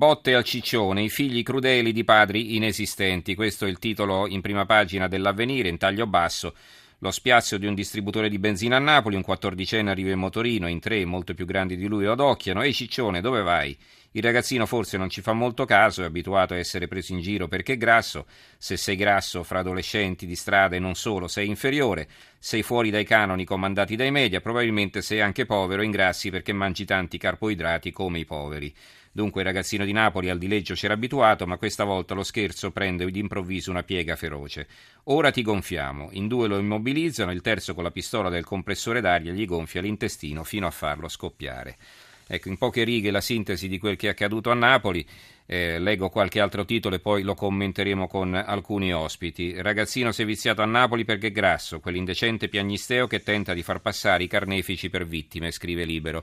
Botte al ciccione, i figli crudeli di padri inesistenti. Questo è il titolo in prima pagina dell'avvenire, in taglio basso. Lo spiazzo di un distributore di benzina a Napoli, un quattordicenne arriva in motorino, in tre molto più grandi di lui lo adocchiano. Ehi ciccione, dove vai? Il ragazzino forse non ci fa molto caso, è abituato a essere preso in giro perché è grasso. Se sei grasso fra adolescenti di strada e non solo, sei inferiore. Sei fuori dai canoni comandati dai media, probabilmente sei anche povero ingrassi perché mangi tanti carboidrati come i poveri. Dunque il ragazzino di Napoli al dileggio c'era abituato, ma questa volta lo scherzo prende d'improvviso una piega feroce. Ora ti gonfiamo. In due lo immobilizzano, il terzo con la pistola del compressore d'aria gli gonfia l'intestino fino a farlo scoppiare. Ecco, in poche righe la sintesi di quel che è accaduto a Napoli. Eh, leggo qualche altro titolo e poi lo commenteremo con alcuni ospiti. Ragazzino si è viziato a Napoli perché grasso, quell'indecente piagnisteo che tenta di far passare i carnefici per vittime, scrive Libero.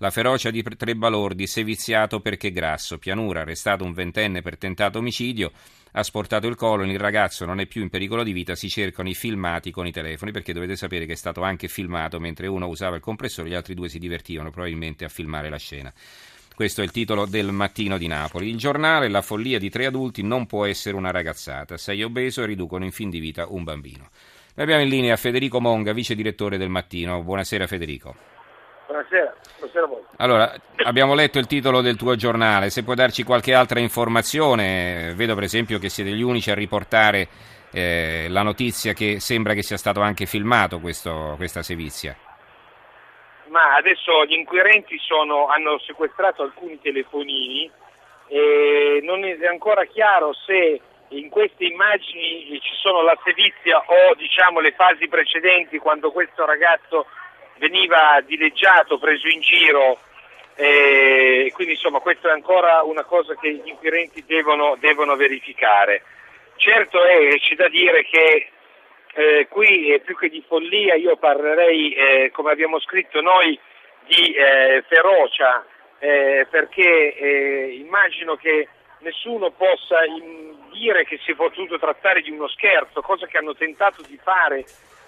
La ferocia di tre balordi si è viziato perché grasso. Pianura, arrestato un ventenne per tentato omicidio, ha sportato il colon, il ragazzo non è più in pericolo di vita, si cercano i filmati con i telefoni, perché dovete sapere che è stato anche filmato mentre uno usava il compressore, gli altri due si divertivano probabilmente a filmare la scena. Questo è il titolo del mattino di Napoli. Il giornale, la follia di tre adulti non può essere una ragazzata. Sei obeso e riducono in fin di vita un bambino. Noi abbiamo in linea Federico Monga, vice direttore del mattino. Buonasera Federico. Buonasera, buonasera a voi. Allora, abbiamo letto il titolo del tuo giornale, se puoi darci qualche altra informazione, vedo per esempio che siete gli unici a riportare eh, la notizia che sembra che sia stato anche filmato questo, questa sevizia. Ma adesso gli inquirenti sono, hanno sequestrato alcuni telefonini e non è ancora chiaro se in queste immagini ci sono la sevizia o diciamo le fasi precedenti quando questo ragazzo veniva dileggiato, preso in giro, eh, quindi insomma questa è ancora una cosa che gli inquirenti devono, devono verificare. Certo è, c'è da dire che eh, qui è più che di follia, io parlerei, eh, come abbiamo scritto noi, di eh, ferocia, eh, perché eh, immagino che nessuno possa dire che si è potuto trattare di uno scherzo, cosa che hanno tentato di fare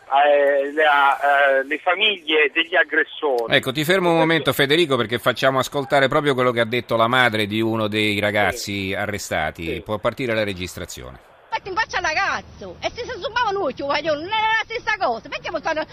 eh, le, eh, le, famiglie degli aggressori. Ecco, ti fermo un momento Federico perché facciamo ascoltare proprio quello che ha detto la madre di uno dei ragazzi sì. arrestati. Sì. Può partire la registrazione. Fatti in faccia al ragazzo e se si subava noi ci non è la stessa cosa. Perché possono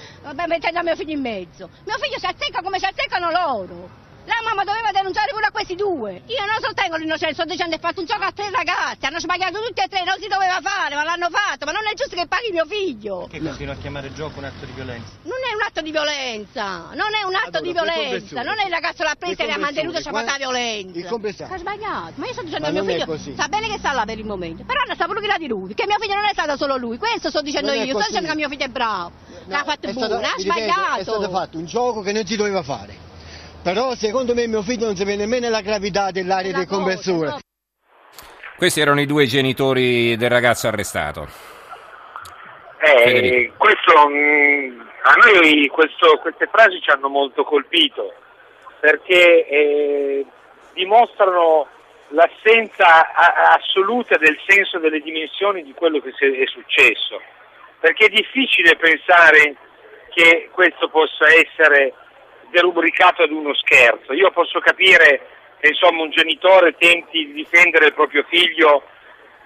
mettere mio figlio in mezzo? Mio figlio si azzecca come si azzeccano loro. La mamma doveva denunciare pure a questi due. Io non sostengo l'innocenza, sto dicendo che ha fatto un gioco a tre ragazzi, hanno sbagliato tutti e tre, non si doveva fare, ma l'hanno fatto, ma non è giusto che paghi mio figlio. Che continua a chiamare gioco un atto di violenza? Non è un atto di violenza, non è un atto allora, di violenza, non è il ragazzo l'ha presa e l'ha mantenuto e ci ha fatto la violenza. Il compensato. Ha sbagliato, ma io sto dicendo a mio figlio, sa bene che sta là per il momento, però non sta pure che di lui, che mio figlio non è stato solo lui, questo sto dicendo non io, sto dicendo che mio figlio è bravo, no, l'ha fatto buono, ha sbagliato. È stato fatto un gioco che non si doveva fare. Però secondo me mio figlio non sapeva nemmeno la gravità dell'aria del compressore. No. Questi erano i due genitori del ragazzo arrestato. Eh, questo, mm, a noi questo, queste frasi ci hanno molto colpito perché eh, dimostrano l'assenza assoluta del senso delle dimensioni di quello che è successo. Perché è difficile pensare che questo possa essere derubricato ad uno scherzo. Io posso capire che insomma, un genitore tenti di difendere il proprio figlio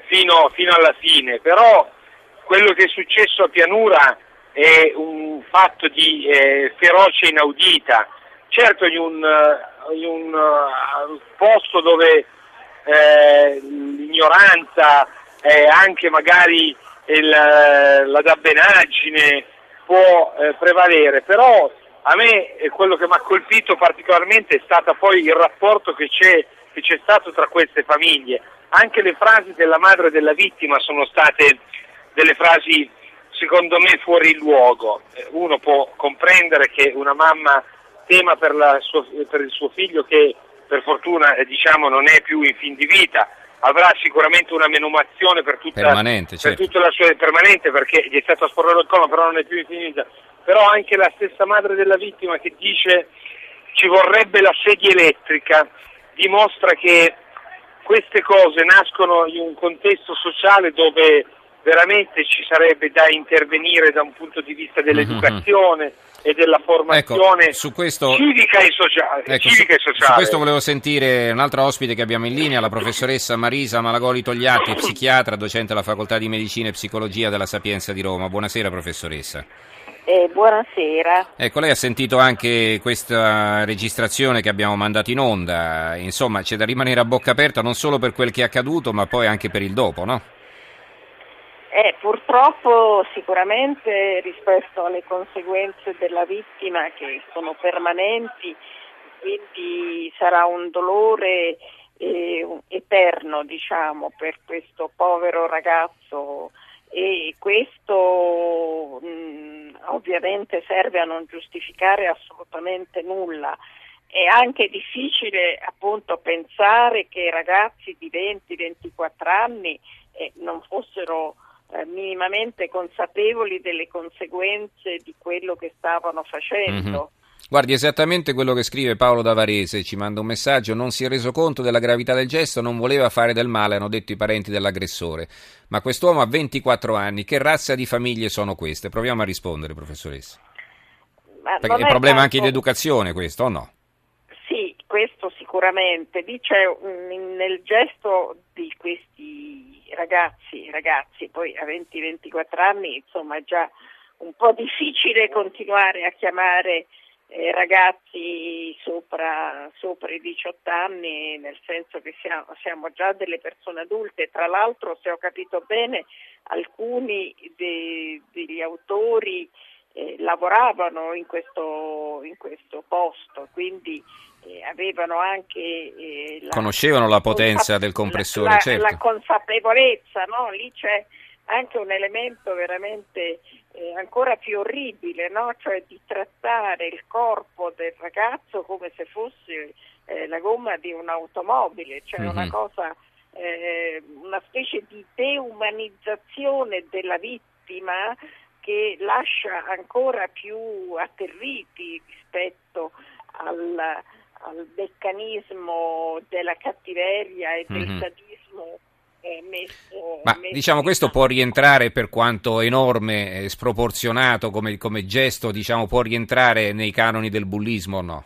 fino, fino alla fine, però quello che è successo a Pianura è un fatto di eh, ferocia inaudita. Certo in un, in un uh, posto dove eh, l'ignoranza e anche magari il, la dabbenaggine può eh, prevalere, però a me quello che mi ha colpito particolarmente è stato poi il rapporto che c'è, che c'è stato tra queste famiglie. Anche le frasi della madre della vittima sono state delle frasi secondo me fuori luogo. Eh, uno può comprendere che una mamma tema per, sua, per il suo figlio che per fortuna eh, diciamo, non è più in fin di vita, avrà sicuramente una menomazione per tutta, permanente, per certo. tutta la sua permanente perché gli è stato asportato il collo, però non è più in fin di vita però anche la stessa madre della vittima che dice ci vorrebbe la sedia elettrica, dimostra che queste cose nascono in un contesto sociale dove veramente ci sarebbe da intervenire da un punto di vista dell'educazione mm-hmm. e della formazione ecco, su questo, civica, e sociale, ecco, civica su, e sociale. Su questo volevo sentire un'altra ospite che abbiamo in linea, la professoressa Marisa Malagoli Togliatti, psichiatra, docente alla Facoltà di Medicina e Psicologia della Sapienza di Roma. Buonasera professoressa. Eh, buonasera. Ecco, lei ha sentito anche questa registrazione che abbiamo mandato in onda, insomma c'è da rimanere a bocca aperta non solo per quel che è accaduto ma poi anche per il dopo, no? Eh, purtroppo sicuramente rispetto alle conseguenze della vittima che sono permanenti, quindi sarà un dolore eh, eterno diciamo, per questo povero ragazzo e questo mh, ovviamente serve a non giustificare assolutamente nulla. È anche difficile appunto pensare che ragazzi di 20-24 anni eh, non fossero eh, minimamente consapevoli delle conseguenze di quello che stavano facendo. Mm-hmm. Guardi, esattamente quello che scrive Paolo Davarese, ci manda un messaggio, non si è reso conto della gravità del gesto, non voleva fare del male, hanno detto i parenti dell'aggressore. Ma quest'uomo ha 24 anni, che razza di famiglie sono queste? Proviamo a rispondere, professoressa. Ma Perché è un problema tanto... anche di educazione questo, o no? Sì, questo sicuramente. Lì c'è nel gesto di questi ragazzi, ragazzi, poi a 20-24 anni, insomma è già un po' difficile continuare a chiamare eh, ragazzi sopra, sopra, i 18 anni, nel senso che siamo, siamo, già delle persone adulte. Tra l'altro, se ho capito bene, alcuni de, degli autori eh, lavoravano in questo, in questo, posto, quindi avevano anche... Eh, la, Conoscevano la potenza del compressore, la, certo. la consapevolezza, no? lì c'è anche un elemento veramente eh, ancora più orribile, no? cioè di trattare il corpo del ragazzo come se fosse eh, la gomma di un'automobile, cioè mm-hmm. una cosa, eh, una specie di deumanizzazione della vittima che lascia ancora più atterriti rispetto al, al meccanismo della cattiveria e del mm-hmm. sadismo Messo, Ma messo diciamo questo può rientrare per quanto enorme e sproporzionato come, come gesto, diciamo, può rientrare nei canoni del bullismo o no?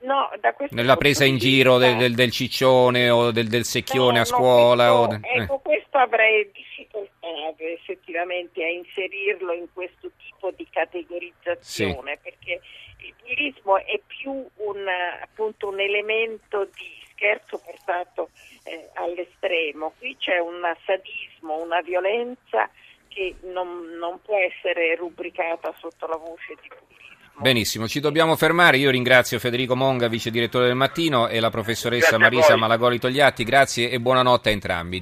No, Nella presa in giro del, del, del, ciccione o del, del secchione no, a scuola? No, questo, o... ecco, questo avrei difficoltà effettivamente a inserirlo in questo tipo di categorizzazione, sì. perché il bullismo è più un, appunto, un elemento di scherzo portato eh, all'estremo. Qui c'è un sadismo, una violenza che non, non può essere rubricata sotto la voce di bullismo. Benissimo, ci dobbiamo fermare. Io ringrazio Federico Monga, vice direttore del Mattino, e la professoressa Marisa Malagoli Togliatti. Grazie e buonanotte a entrambi.